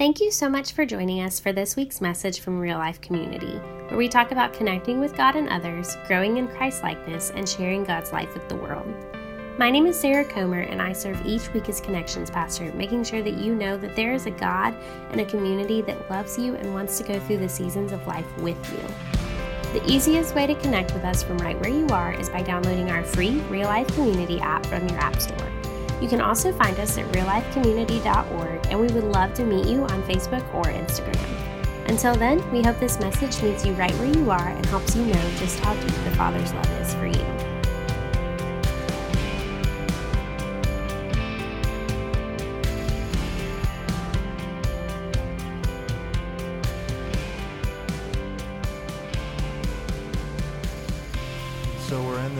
Thank you so much for joining us for this week's message from Real Life Community, where we talk about connecting with God and others, growing in Christ likeness, and sharing God's life with the world. My name is Sarah Comer, and I serve each week as Connections Pastor, making sure that you know that there is a God and a community that loves you and wants to go through the seasons of life with you. The easiest way to connect with us from right where you are is by downloading our free Real Life Community app from your App Store. You can also find us at reallifecommunity.org, and we would love to meet you on Facebook or Instagram. Until then, we hope this message meets you right where you are and helps you know just how deep the Father's love is for you.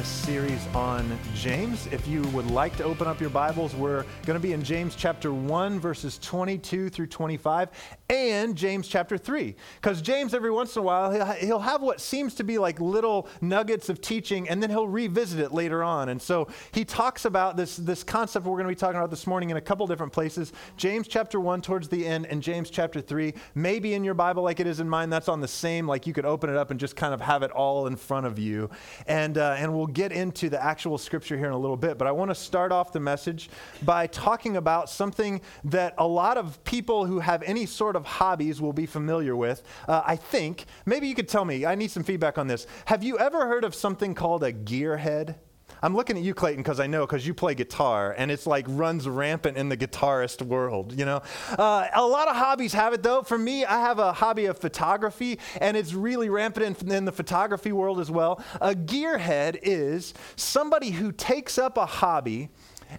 Series on James. If you would like to open up your Bibles, we're going to be in James chapter 1, verses 22 through 25, and James chapter 3. Because James, every once in a while, he'll, he'll have what seems to be like little nuggets of teaching, and then he'll revisit it later on. And so he talks about this, this concept we're going to be talking about this morning in a couple different places. James chapter 1 towards the end, and James chapter 3. Maybe in your Bible, like it is in mine, that's on the same, like you could open it up and just kind of have it all in front of you. And, uh, and we'll get into the actual scripture here in a little bit, but I want to start off the message by talking about something that a lot of people who have any sort of hobbies will be familiar with. Uh, I think, maybe you could tell me, I need some feedback on this. Have you ever heard of something called a gearhead? I'm looking at you, Clayton, because I know, because you play guitar, and it's like runs rampant in the guitarist world, you know? Uh, a lot of hobbies have it, though. For me, I have a hobby of photography, and it's really rampant in, in the photography world as well. A gearhead is somebody who takes up a hobby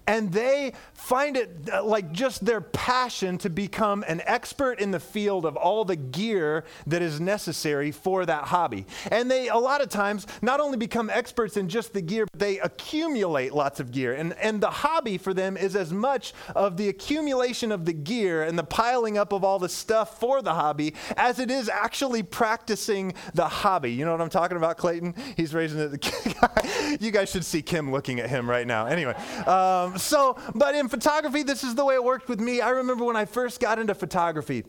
and they find it uh, like just their passion to become an expert in the field of all the gear that is necessary for that hobby. And they, a lot of times, not only become experts in just the gear, but they accumulate lots of gear. And, and the hobby for them is as much of the accumulation of the gear and the piling up of all the stuff for the hobby as it is actually practicing the hobby. You know what I'm talking about, Clayton? He's raising it. you guys should see Kim looking at him right now. Anyway. Um, so, but in photography, this is the way it worked with me. I remember when I first got into photography.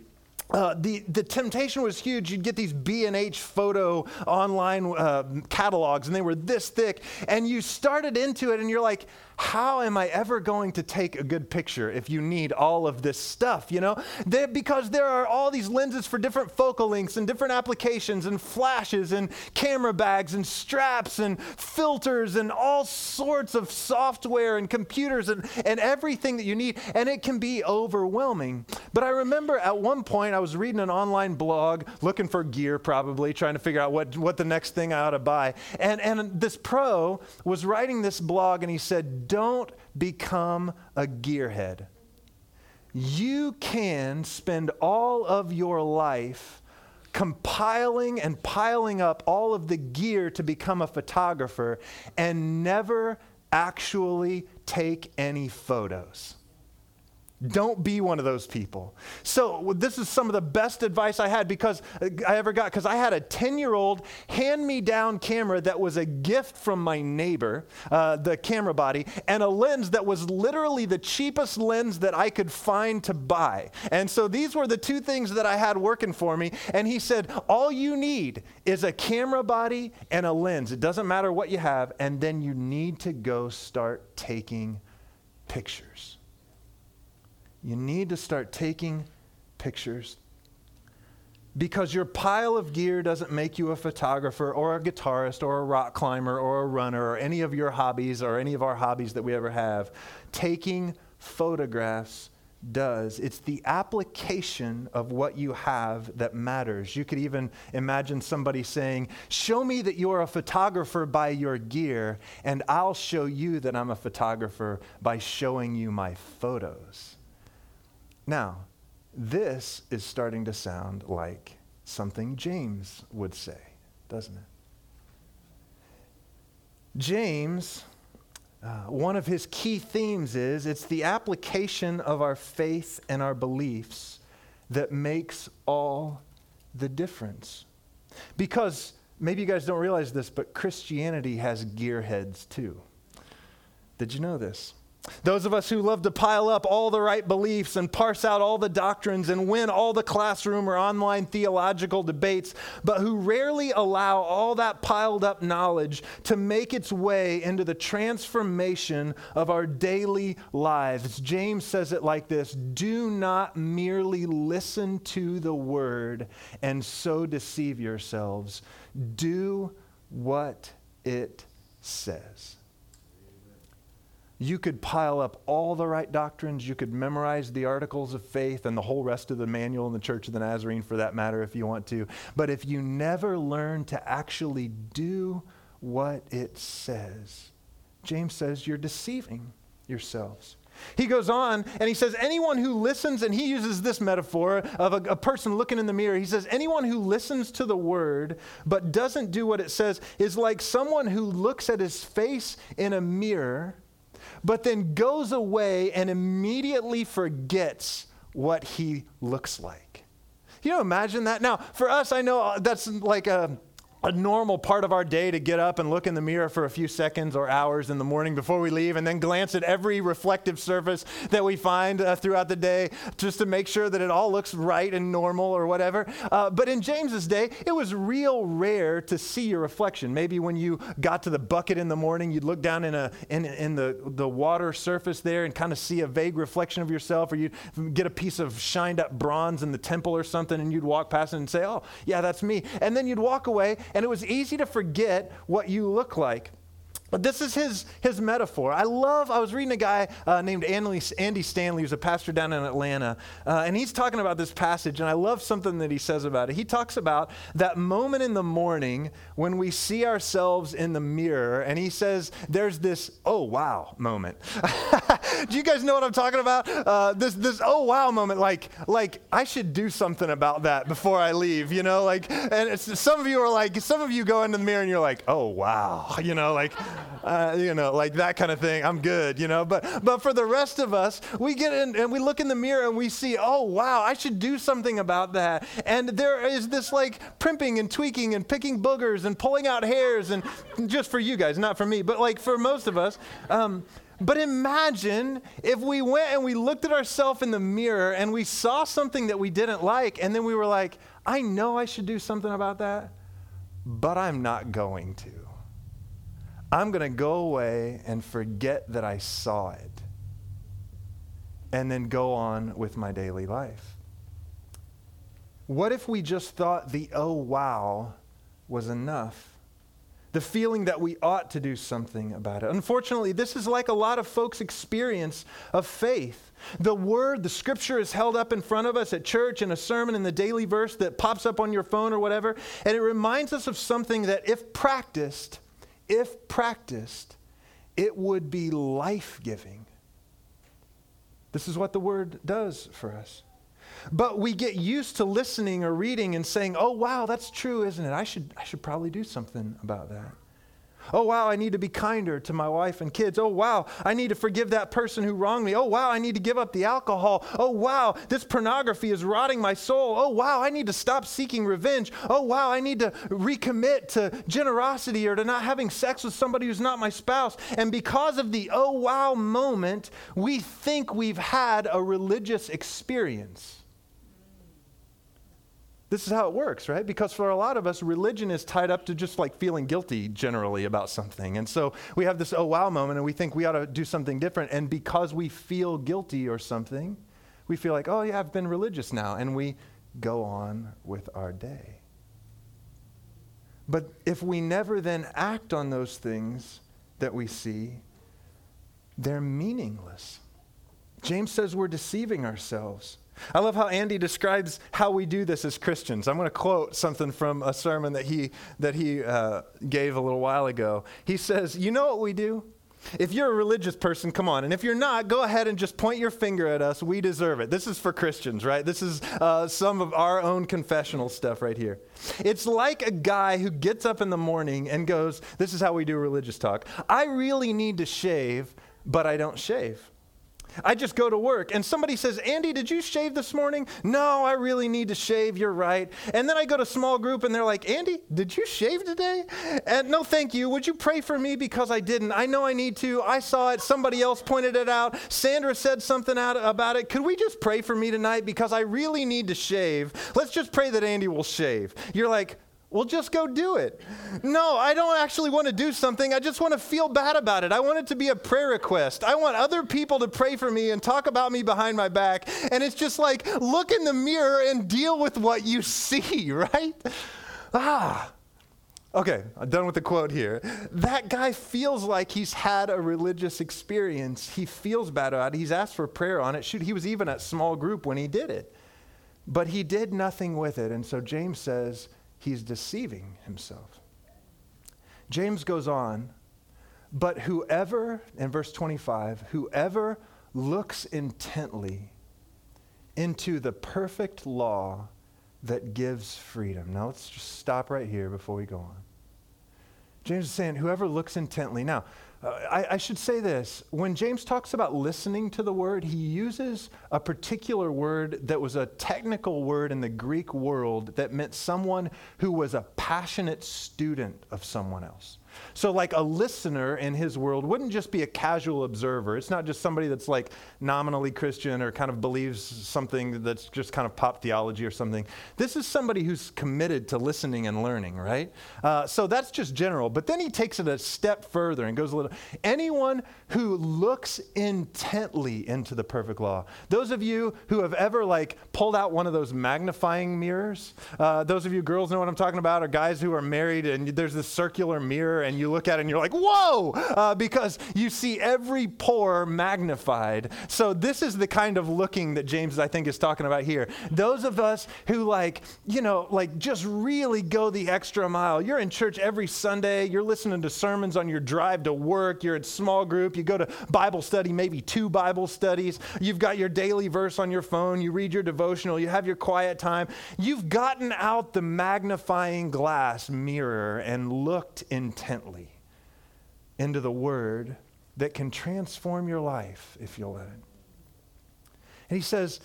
Uh, the, the temptation was huge. You'd get these B&H photo online uh, catalogs, and they were this thick. And you started into it, and you're like, how am I ever going to take a good picture if you need all of this stuff, you know? They're, because there are all these lenses for different focal lengths and different applications and flashes and camera bags and straps and filters and all sorts of software and computers and, and everything that you need. And it can be overwhelming. But I remember at one point I was reading an online blog looking for gear, probably trying to figure out what, what the next thing I ought to buy. And, and this pro was writing this blog and he said, don't become a gearhead. You can spend all of your life compiling and piling up all of the gear to become a photographer and never actually take any photos. Don't be one of those people. So, this is some of the best advice I had because uh, I ever got because I had a 10 year old hand me down camera that was a gift from my neighbor, uh, the camera body, and a lens that was literally the cheapest lens that I could find to buy. And so, these were the two things that I had working for me. And he said, All you need is a camera body and a lens. It doesn't matter what you have. And then you need to go start taking pictures. You need to start taking pictures because your pile of gear doesn't make you a photographer or a guitarist or a rock climber or a runner or any of your hobbies or any of our hobbies that we ever have. Taking photographs does. It's the application of what you have that matters. You could even imagine somebody saying, Show me that you're a photographer by your gear, and I'll show you that I'm a photographer by showing you my photos. Now, this is starting to sound like something James would say, doesn't it? James, uh, one of his key themes is it's the application of our faith and our beliefs that makes all the difference. Because maybe you guys don't realize this, but Christianity has gearheads too. Did you know this? Those of us who love to pile up all the right beliefs and parse out all the doctrines and win all the classroom or online theological debates, but who rarely allow all that piled up knowledge to make its way into the transformation of our daily lives. James says it like this Do not merely listen to the word and so deceive yourselves, do what it says. You could pile up all the right doctrines. You could memorize the articles of faith and the whole rest of the manual in the Church of the Nazarene for that matter if you want to. But if you never learn to actually do what it says, James says you're deceiving yourselves. He goes on and he says, Anyone who listens, and he uses this metaphor of a, a, person looking in the mirror. He says, Anyone who listens to the word but doesn't do what it says is like someone who looks at his face in a mirror but then goes away and immediately forgets what he looks like. You know, imagine that. Now, for us, I know uh, that's like a a normal part of our day to get up and look in the mirror for a few seconds or hours in the morning before we leave and then glance at every reflective surface that we find uh, throughout the day just to make sure that it all looks right and normal or whatever. Uh, but in James's day, it was real rare to see your reflection. Maybe when you got to the bucket in the morning, you'd look down in, a, in, in the, the water surface there and kind of see a vague reflection of yourself, or you'd get a piece of shined up bronze in the temple or something and you'd walk past it and say, Oh, yeah, that's me. And then you'd walk away and it was easy to forget what you look like. But this is his, his metaphor. I love, I was reading a guy uh, named Andy Stanley, who's a pastor down in Atlanta, uh, and he's talking about this passage, and I love something that he says about it. He talks about that moment in the morning when we see ourselves in the mirror, and he says there's this, oh wow moment. do you guys know what I'm talking about? Uh, this, this oh wow moment, like, like I should do something about that before I leave, you know? Like, and some of you are like, some of you go into the mirror and you're like, oh wow, you know, like, uh, you know, like that kind of thing. I'm good, you know. But but for the rest of us, we get in and we look in the mirror and we see, oh wow, I should do something about that. And there is this like primping and tweaking and picking boogers and pulling out hairs and just for you guys, not for me, but like for most of us. Um, but imagine if we went and we looked at ourselves in the mirror and we saw something that we didn't like, and then we were like, I know I should do something about that, but I'm not going to. I'm going to go away and forget that I saw it and then go on with my daily life. What if we just thought the oh wow was enough? The feeling that we ought to do something about it. Unfortunately, this is like a lot of folks' experience of faith. The word, the scripture is held up in front of us at church in a sermon in the daily verse that pops up on your phone or whatever, and it reminds us of something that, if practiced, if practiced, it would be life giving. This is what the word does for us. But we get used to listening or reading and saying, oh, wow, that's true, isn't it? I should, I should probably do something about that. Oh, wow, I need to be kinder to my wife and kids. Oh, wow, I need to forgive that person who wronged me. Oh, wow, I need to give up the alcohol. Oh, wow, this pornography is rotting my soul. Oh, wow, I need to stop seeking revenge. Oh, wow, I need to recommit to generosity or to not having sex with somebody who's not my spouse. And because of the oh, wow moment, we think we've had a religious experience. This is how it works, right? Because for a lot of us, religion is tied up to just like feeling guilty generally about something. And so we have this oh wow moment and we think we ought to do something different. And because we feel guilty or something, we feel like, oh yeah, I've been religious now. And we go on with our day. But if we never then act on those things that we see, they're meaningless. James says we're deceiving ourselves. I love how Andy describes how we do this as Christians. I'm going to quote something from a sermon that he, that he uh, gave a little while ago. He says, You know what we do? If you're a religious person, come on. And if you're not, go ahead and just point your finger at us. We deserve it. This is for Christians, right? This is uh, some of our own confessional stuff right here. It's like a guy who gets up in the morning and goes, This is how we do religious talk. I really need to shave, but I don't shave. I just go to work and somebody says, Andy, did you shave this morning? No, I really need to shave. You're right. And then I go to small group and they're like, Andy, did you shave today? And no, thank you. Would you pray for me because I didn't? I know I need to. I saw it. Somebody else pointed it out. Sandra said something out about it. Could we just pray for me tonight because I really need to shave? Let's just pray that Andy will shave. You're like, well, just go do it. No, I don't actually want to do something. I just want to feel bad about it. I want it to be a prayer request. I want other people to pray for me and talk about me behind my back. And it's just like, look in the mirror and deal with what you see, right? Ah. Okay, I'm done with the quote here. That guy feels like he's had a religious experience. He feels bad about it. He's asked for prayer on it. Shoot, he was even at small group when he did it. But he did nothing with it. And so James says, he's deceiving himself. James goes on, but whoever, in verse 25, whoever looks intently into the perfect law that gives freedom. Now let's just stop right here before we go on. James is saying, whoever looks intently. Now, uh, I, I, should say this. When James talks about listening to the word, he uses a particular word that was a technical word in the Greek world that meant someone who was a passionate student of someone else. So, like a listener in his world wouldn't just be a casual observer. It's not just somebody that's like nominally Christian or kind of believes something that's just kind of pop theology or something. This is somebody who's committed to listening and learning, right? Uh, so that's just general. But then he takes it a step further and goes a little. Anyone who looks intently into the perfect law. Those of you who have ever like pulled out one of those magnifying mirrors, uh, those of you girls know what I'm talking about, or guys who are married and there's this circular mirror and you look at it and you're like, whoa, uh, because you see every pore magnified. So this is the kind of looking that James, I think, is talking about here. Those of us who like, you know, like just really go the extra mile. You're in church every Sunday. You're listening to sermons on your drive to work. You're at small group. You go to Bible study, maybe two Bible studies. You've got your daily verse on your phone. You read your devotional. You have your quiet time. You've gotten out the magnifying glass mirror and looked intently into the Word that can transform your life if you'll let it. And he says,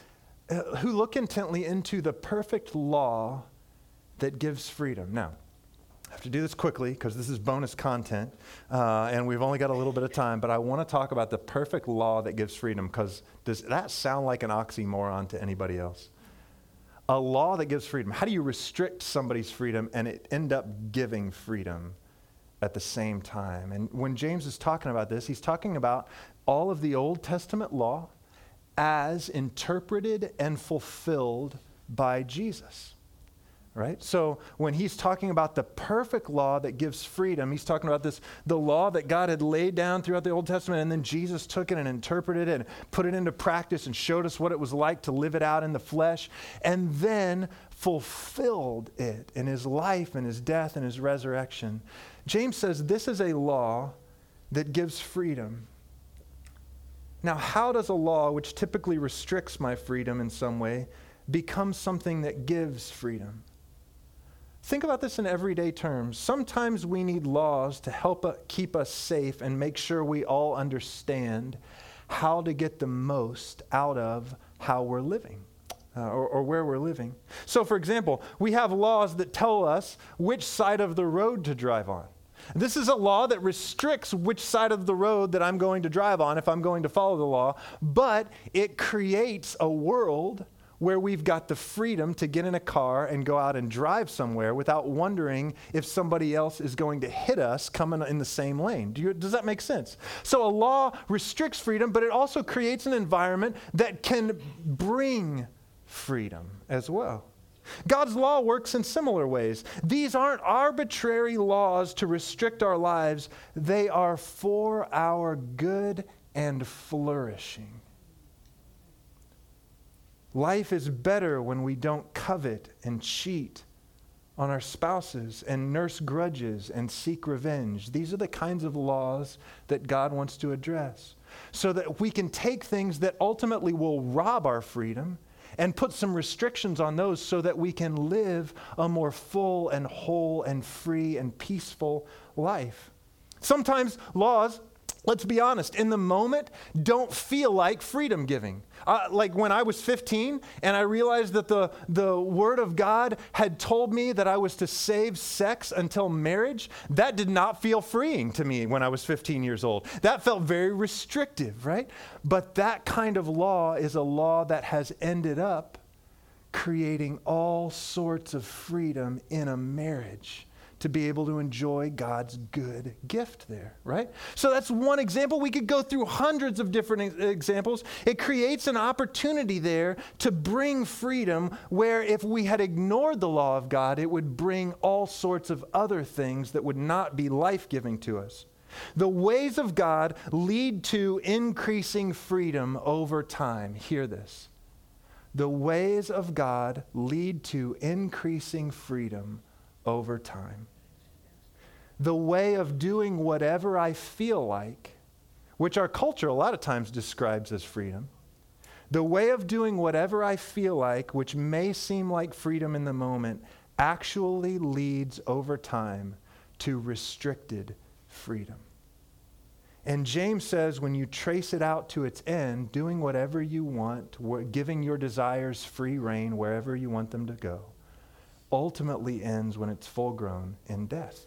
uh, who look intently into the perfect law that gives freedom. Now, I have to do this quickly because this is bonus content, uh, and we've only got a little bit of time, but I want to talk about the perfect law that gives freedom because does that sound like an oxymoron to anybody else? A law that gives freedom. How do you restrict somebody's freedom and it end up giving freedom? At the same time. And when James is talking about this, he's talking about all of the Old Testament law as interpreted and fulfilled by Jesus. Right? So when he's talking about the perfect law that gives freedom, he's talking about this the law that God had laid down throughout the Old Testament, and then Jesus took it and interpreted it and put it into practice and showed us what it was like to live it out in the flesh, and then fulfilled it in his life and his death and his resurrection. James says this is a law that gives freedom. Now, how does a law which typically restricts my freedom in some way become something that gives freedom? Think about this in everyday terms. Sometimes we need laws to help keep us safe and make sure we all understand how to get the most out of how we're living. Uh, or, or, where we're living. So, for example, we have laws that tell us which side of the road to drive on. This is a law that restricts which side of the road that I'm going to drive on if I'm going to follow the law, but it creates a world where we've got the freedom to get in a car and go out and drive somewhere without wondering if somebody else is going to hit us coming in the same lane. Do you, does that make sense? So a law restricts freedom, but it also creates an environment that can bring freedom as well. God's law works in similar ways. These aren't arbitrary laws to restrict our lives, they are for our good and flourishing. Life is better when we don't covet and cheat on our spouses and nurse grudges and seek revenge. These are the kinds of laws that God wants to address so that we can take things that ultimately will rob our freedom and put some restrictions on those so that we can live a more full and whole and free and peaceful life. Sometimes laws let's be honest, in the moment, don't feel like freedom giving. Uh, like when I was 15 and I realized that the, the Word of God had told me that I was to save sex until marriage, that did not feel freeing to me when I was 15 years old. That felt very restrictive, right? But that kind of law is a law that has ended up creating all sorts of freedom in a marriage to be able to enjoy God's good gift there, right? So that's one example. We could go through hundreds of different examples. It creates an opportunity there to bring freedom where if we had ignored the law of God, it would bring all sorts of other things that would not be life giving to us. The ways of God lead to increasing freedom over time. Hear this. The ways of God lead to increasing freedom over time. The way of doing whatever I feel like, which our culture a lot of times describes as freedom, the way of doing whatever I feel like, which may seem like freedom in the moment, actually leads over time to restricted freedom. And James says when you trace it out to its end, doing whatever you want, giving your desires free rein wherever you want them to go, ultimately ends when it's full grown in death.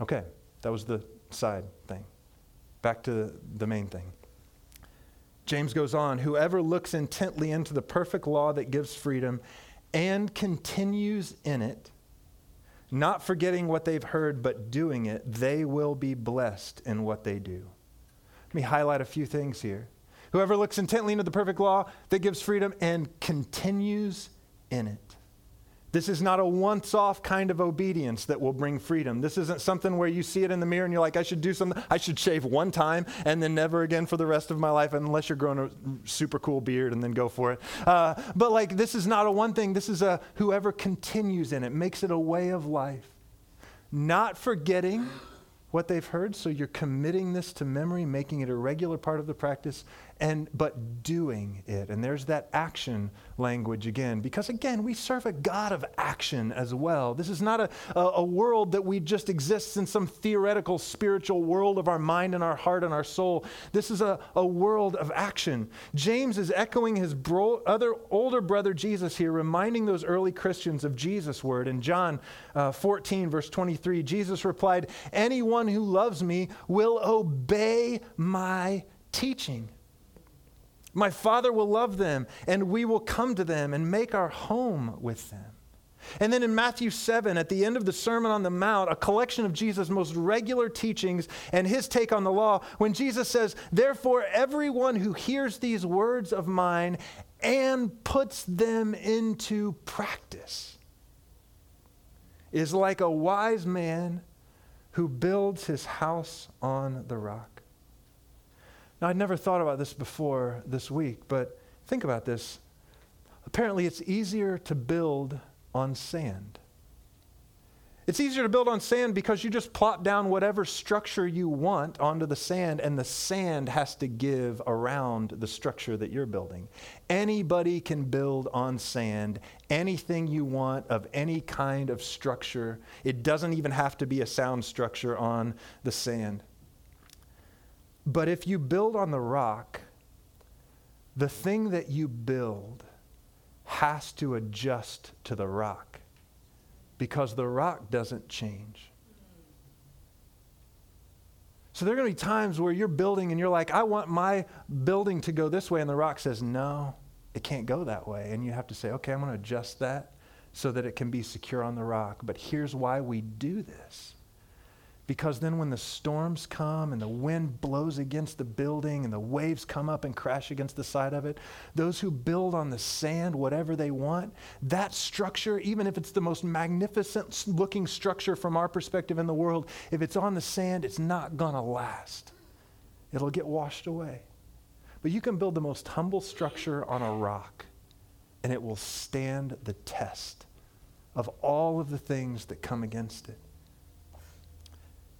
Okay, that was the side thing. Back to the main thing. James goes on Whoever looks intently into the perfect law that gives freedom and continues in it, not forgetting what they've heard, but doing it, they will be blessed in what they do. Let me highlight a few things here. Whoever looks intently into the perfect law that gives freedom and continues in it. This is not a once off kind of obedience that will bring freedom. This isn't something where you see it in the mirror and you're like, I should do something. I should shave one time and then never again for the rest of my life, unless you're growing a super cool beard and then go for it. Uh, but like, this is not a one thing. This is a whoever continues in it, makes it a way of life. Not forgetting what they've heard, so you're committing this to memory, making it a regular part of the practice, and but doing it. And there's that action language again. Because again we serve a god of action as well. This is not a, a, a, world that we just exists in some theoretical spiritual world of our mind and our heart and our soul. This is a, a world of action. James is echoing his bro- other older brother jesus here reminding those early christians of jesus word. In john uh, 14 verse 23 jesus replied anyone who loves me will obey my teaching my Father will love them, and we will come to them and make our home with them. And then in Matthew 7, at the end of the Sermon on the Mount, a collection of Jesus' most regular teachings and his take on the law, when Jesus says, Therefore, everyone who hears these words of mine and puts them into practice is like a wise man who builds his house on the rock. Now, I'd never thought about this before this week, but think about this. Apparently, it's easier to build on sand. It's easier to build on sand because you just plop down whatever structure you want onto the sand, and the sand has to give around the structure that you're building. Anybody can build on sand anything you want of any kind of structure. It doesn't even have to be a sound structure on the sand. But if you build on the rock, the thing that you build has to adjust to the rock because the rock doesn't change. So there are going to be times where you're building and you're like, I want my building to go this way. And the rock says, no, it can't go that way. And you have to say, okay, I'm going to adjust that so that it can be secure on the rock. But here's why we do this because then, when the storms come and the wind blows against the building and the waves come up and crash against the side of it, those who build on the sand whatever they want, that structure, even if it's the most magnificent looking structure from our perspective in the world, if it's on the sand, it's not going to last. It'll get washed away. But you can build the most humble structure on a rock, and it will stand the test of all of the things that come against it.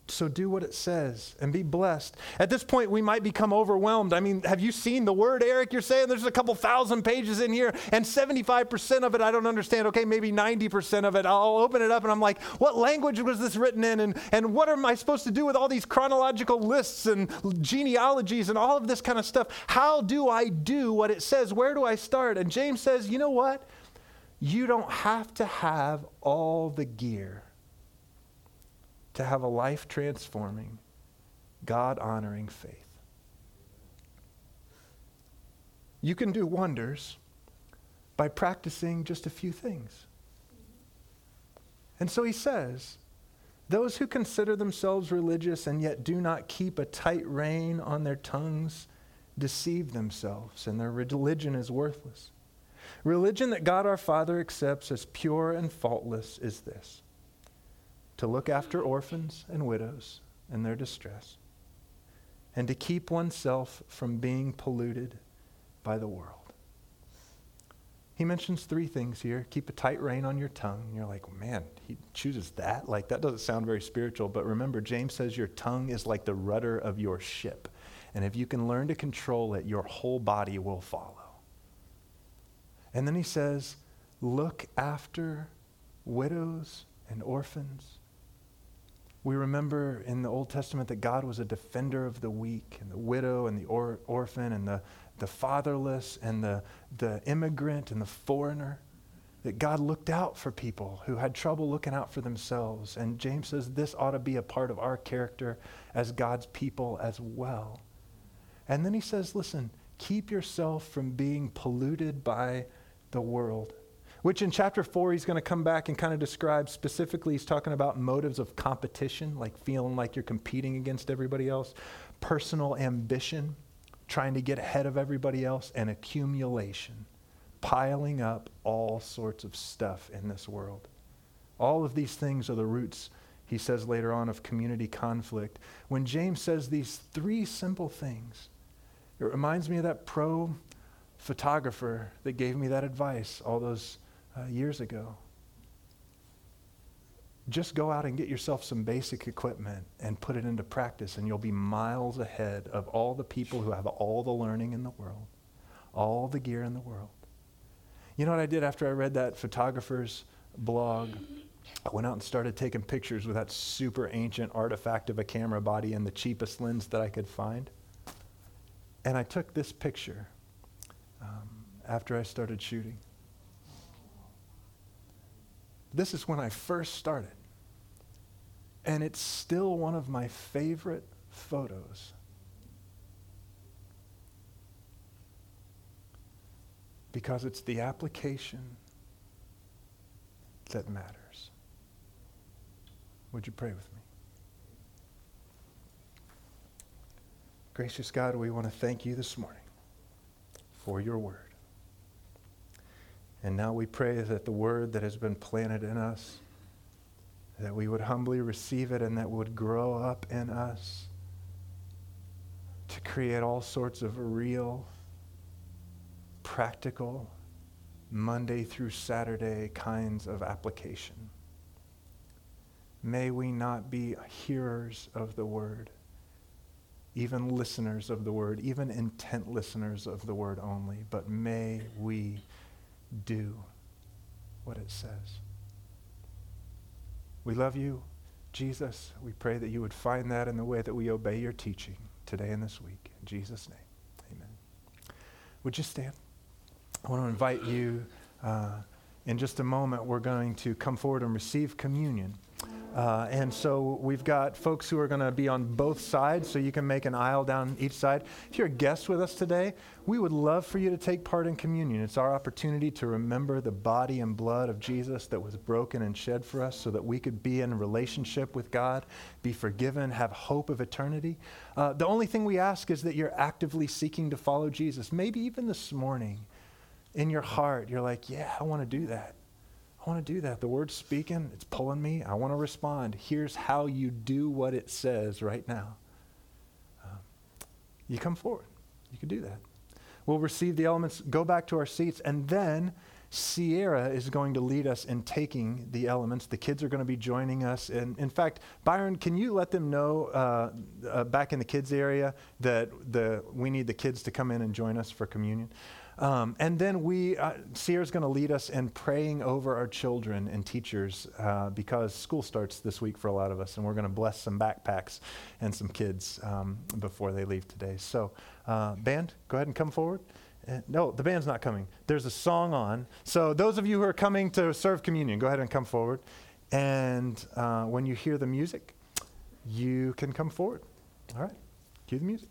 So do what it says and be blessed. At this point, we might become overwhelmed. I mean, have you seen the word, Eric? You're saying there's a couple thousand pages in here, and 75% of it I don't understand. Okay, maybe 90% of it. I'll open it up and I'm like, what language was this written in? And, and what am I supposed to do with all these chronological lists and genealogies and all of this kind of stuff? How do I do what it says? Where do I start? And James says, you know what? You don't have to have all the gear to have a life transforming, God honoring faith. You can do wonders by practicing just a few things. And so he says, those who consider themselves religious and yet do not keep a tight rein on their tongues deceive themselves, and their religion is worthless. Religion that God our Father accepts as pure and faultless is this to look after orphans and widows in their distress, and to keep oneself from being polluted by the world. He mentions three things here. Keep a tight rein on your tongue. You're like, man, he chooses that? Like, that doesn't sound very spiritual. But remember, James says your tongue is like the rudder of your ship. And if you can learn to control it, your whole body will follow. And then he says, look after widows and orphans. We remember in the Old Testament that God was a defender of the weak and the widow and the or- orphan and the, the fatherless and the, the immigrant and the foreigner. That God looked out for people who had trouble looking out for themselves. And James says this ought to be a part of our character as God's people as well. And then he says, listen, keep yourself from being polluted by the world. Which in chapter four, he's going to come back and kind of describe specifically, he's talking about motives of competition, like feeling like you're competing against everybody else, personal ambition, trying to get ahead of everybody else, and accumulation, piling up all sorts of stuff in this world. All of these things are the roots, he says later on, of community conflict. When James says these three simple things, it reminds me of that pro photographer that gave me that advice all those uh, years ago. Just go out and get yourself some basic equipment and put it into practice, and you'll be miles ahead of all the people who have all the learning in the world, all the gear in the world. You know what I did after I read that photographer's blog? I went out and started taking pictures with that super ancient artifact of a camera body and the cheapest lens that I could find. And I took this picture um, after I started shooting. This is when I first started. And it's still one of my favorite photos. Because it's the application that matters. Would you pray with me? Gracious God, we want to thank you this morning for your word. And now we pray that the word that has been planted in us, that we would humbly receive it and that would grow up in us to create all sorts of real, practical, Monday through Saturday kinds of application. May we not be hearers of the word even listeners of the word, even intent listeners of the word only, but may we do what it says. We love you, Jesus. We pray that you would find that in the way that we obey your teaching today and this week. In Jesus' name, amen. Would you stand? I want to invite you. Uh, in just a moment, we're going to come forward and receive communion. Uh, and so we've got folks who are going to be on both sides, so you can make an aisle down each side. If you're a guest with us today, we would love for you to take part in communion. It's our opportunity to remember the body and blood of Jesus that was broken and shed for us so that we could be in relationship with God, be forgiven, have hope of eternity. Uh, the only thing we ask is that you're actively seeking to follow Jesus. Maybe even this morning, in your heart, you're like, yeah, I want to do that. I want to do that. The word's speaking, it's pulling me. I want to respond. Here's how you do what it says right now. Um, you come forward. You can do that. We'll receive the elements, go back to our seats, and then Sierra is going to lead us in taking the elements. The kids are going to be joining us. And in fact, Byron, can you let them know uh, uh, back in the kids area that the, we need the kids to come in and join us for communion? Um, and then we, uh, Sierra's going to lead us in praying over our children and teachers uh, because school starts this week for a lot of us, and we're going to bless some backpacks and some kids um, before they leave today. So, uh, band, go ahead and come forward. Uh, no, the band's not coming. There's a song on. So, those of you who are coming to serve communion, go ahead and come forward. And uh, when you hear the music, you can come forward. All right, cue the music.